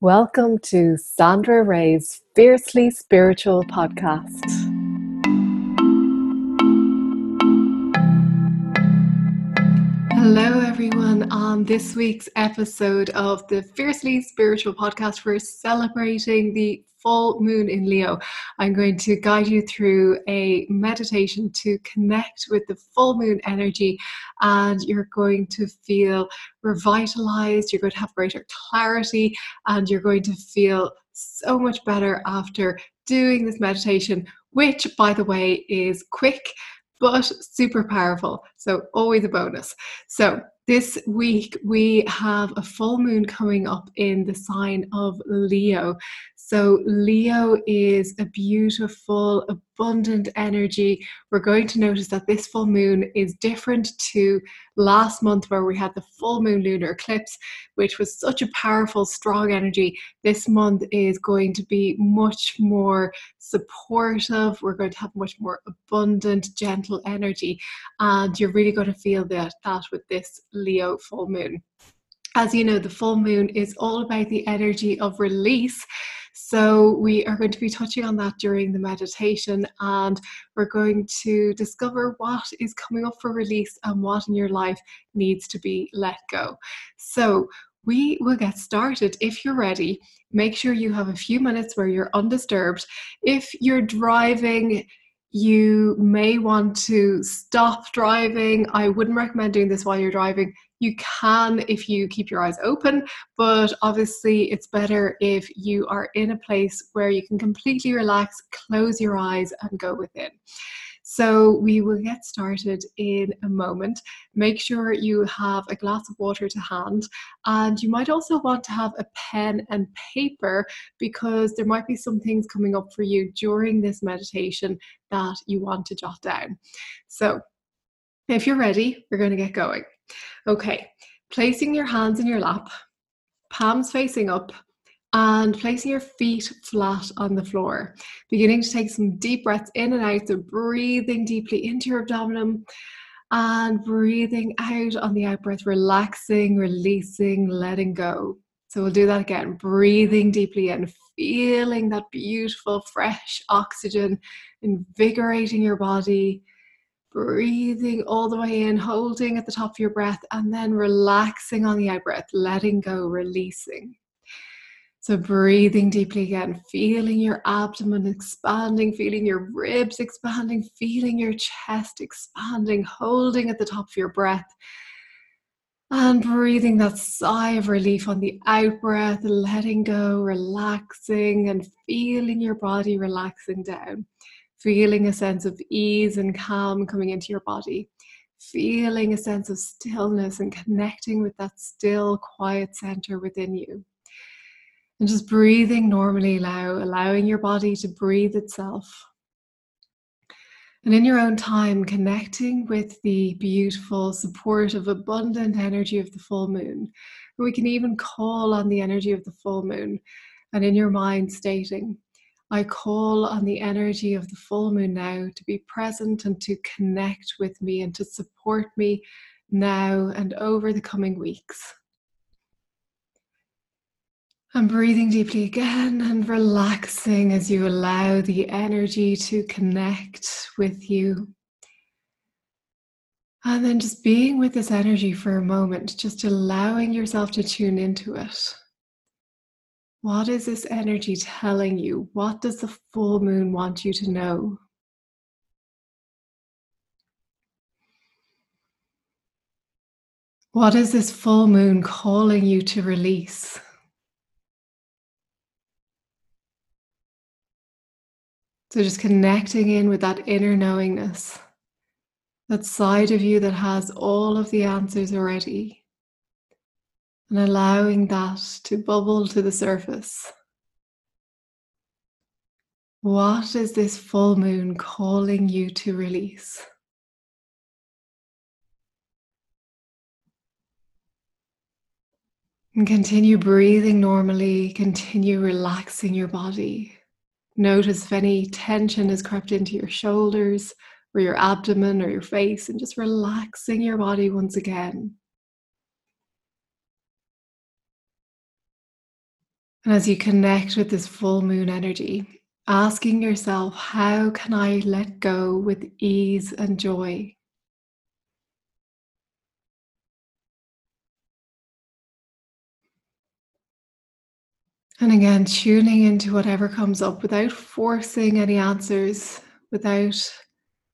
Welcome to Sandra Ray's Fiercely Spiritual podcast. Hello, everyone. On this week's episode of the Fiercely Spiritual podcast, we're celebrating the full moon in Leo. I'm going to guide you through a meditation to connect with the full moon energy, and you're going to feel revitalized, you're going to have greater clarity, and you're going to feel so much better after doing this meditation, which, by the way, is quick but super powerful. So, always a bonus. So, this week we have a full moon coming up in the sign of Leo. So, Leo is a beautiful, abundant energy. We're going to notice that this full moon is different to last month, where we had the full moon lunar eclipse, which was such a powerful, strong energy. This month is going to be much more supportive. We're going to have much more abundant, gentle energy. And you're really going to feel that, that with this Leo full moon as you know, the full moon is all about the energy of release. So, we are going to be touching on that during the meditation, and we're going to discover what is coming up for release and what in your life needs to be let go. So, we will get started. If you're ready, make sure you have a few minutes where you're undisturbed. If you're driving, you may want to stop driving. I wouldn't recommend doing this while you're driving. You can if you keep your eyes open, but obviously it's better if you are in a place where you can completely relax, close your eyes, and go within. So we will get started in a moment. Make sure you have a glass of water to hand, and you might also want to have a pen and paper because there might be some things coming up for you during this meditation that you want to jot down. So if you're ready, we're going to get going. Okay, placing your hands in your lap, palms facing up, and placing your feet flat on the floor. Beginning to take some deep breaths in and out, so breathing deeply into your abdomen and breathing out on the out breath, relaxing, releasing, letting go. So we'll do that again, breathing deeply in, feeling that beautiful fresh oxygen, invigorating your body breathing all the way in, holding at the top of your breath, and then relaxing on the out breath, letting go, releasing. So, breathing deeply again, feeling your abdomen expanding, feeling your ribs expanding, feeling your chest expanding, holding at the top of your breath. And breathing that sigh of relief on the out breath, letting go, relaxing, and feeling your body relaxing down feeling a sense of ease and calm coming into your body, feeling a sense of stillness and connecting with that still, quiet center within you. And just breathing normally, allow, allowing your body to breathe itself. And in your own time, connecting with the beautiful, supportive, abundant energy of the full moon. We can even call on the energy of the full moon and in your mind stating, I call on the energy of the full moon now to be present and to connect with me and to support me now and over the coming weeks. I'm breathing deeply again and relaxing as you allow the energy to connect with you. And then just being with this energy for a moment, just allowing yourself to tune into it. What is this energy telling you? What does the full moon want you to know? What is this full moon calling you to release? So, just connecting in with that inner knowingness, that side of you that has all of the answers already and allowing that to bubble to the surface. What is this full moon calling you to release? And continue breathing normally, continue relaxing your body. Notice if any tension has crept into your shoulders or your abdomen or your face, and just relaxing your body once again. And as you connect with this full moon energy, asking yourself, how can I let go with ease and joy? And again, tuning into whatever comes up without forcing any answers, without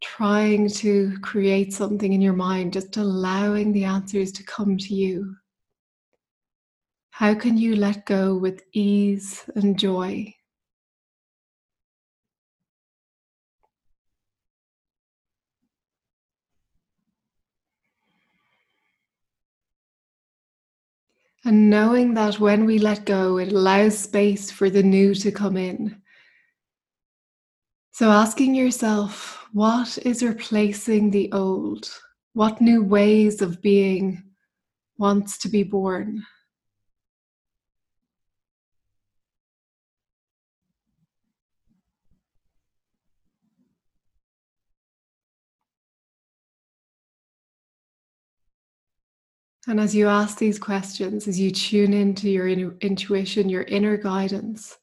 trying to create something in your mind, just allowing the answers to come to you. How can you let go with ease and joy? And knowing that when we let go, it allows space for the new to come in. So, asking yourself, what is replacing the old? What new ways of being wants to be born? And as you ask these questions, as you tune into your intuition, your inner guidance,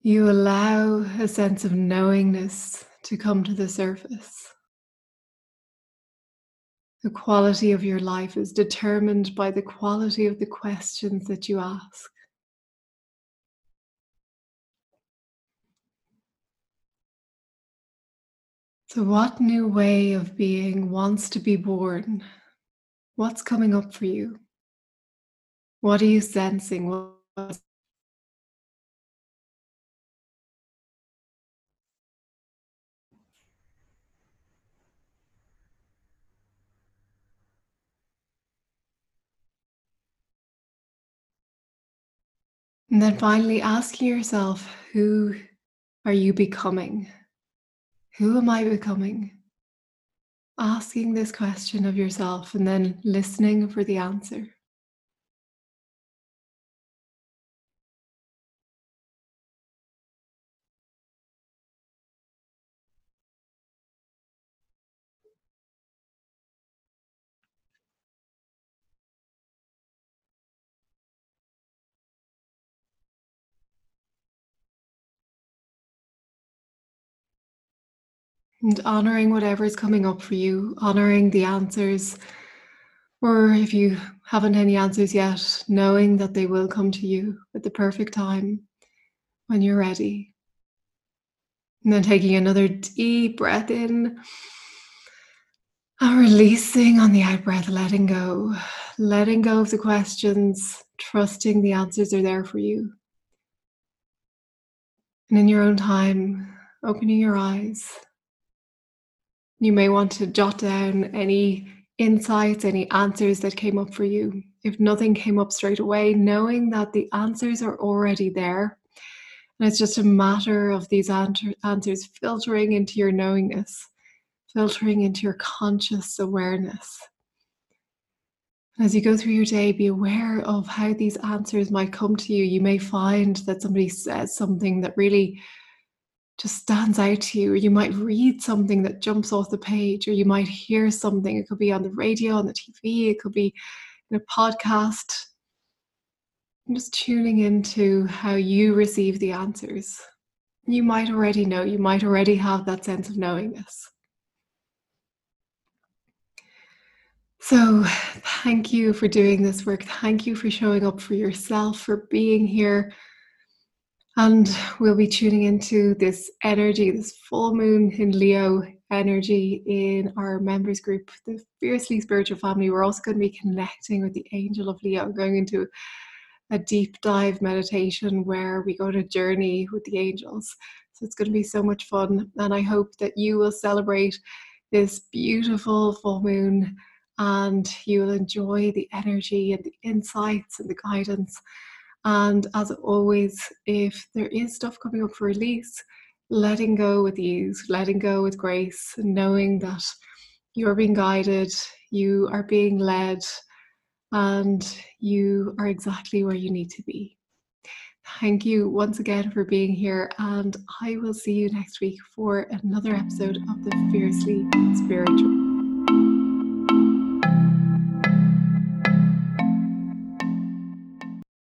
you allow a sense of knowingness to come to the surface. The quality of your life is determined by the quality of the questions that you ask. So, what new way of being wants to be born? What's coming up for you? What are you sensing? What's and then finally asking yourself, who are you becoming? Who am I becoming? Asking this question of yourself and then listening for the answer. And honoring whatever is coming up for you, honoring the answers, or if you haven't any answers yet, knowing that they will come to you at the perfect time when you're ready. And then taking another deep breath in and releasing on the out breath, letting go, letting go of the questions, trusting the answers are there for you. And in your own time, opening your eyes you may want to jot down any insights, any answers that came up for you. If nothing came up straight away, knowing that the answers are already there. And it's just a matter of these answers filtering into your knowingness, filtering into your conscious awareness. As you go through your day, be aware of how these answers might come to you. You may find that somebody says something that really just stands out to you, or you might read something that jumps off the page, or you might hear something. It could be on the radio, on the TV, it could be in a podcast. I'm just tuning into how you receive the answers. You might already know, you might already have that sense of knowingness. So, thank you for doing this work. Thank you for showing up for yourself, for being here and we'll be tuning into this energy, this full moon in Leo energy in our members group, the Fiercely Spiritual Family. We're also going to be connecting with the angel of Leo, going into a deep dive meditation where we go on a journey with the angels. So it's going to be so much fun. And I hope that you will celebrate this beautiful full moon and you will enjoy the energy and the insights and the guidance and as always, if there is stuff coming up for release, letting go with ease, letting go with grace, knowing that you're being guided, you are being led, and you are exactly where you need to be. Thank you once again for being here, and I will see you next week for another episode of the Fiercely Spiritual.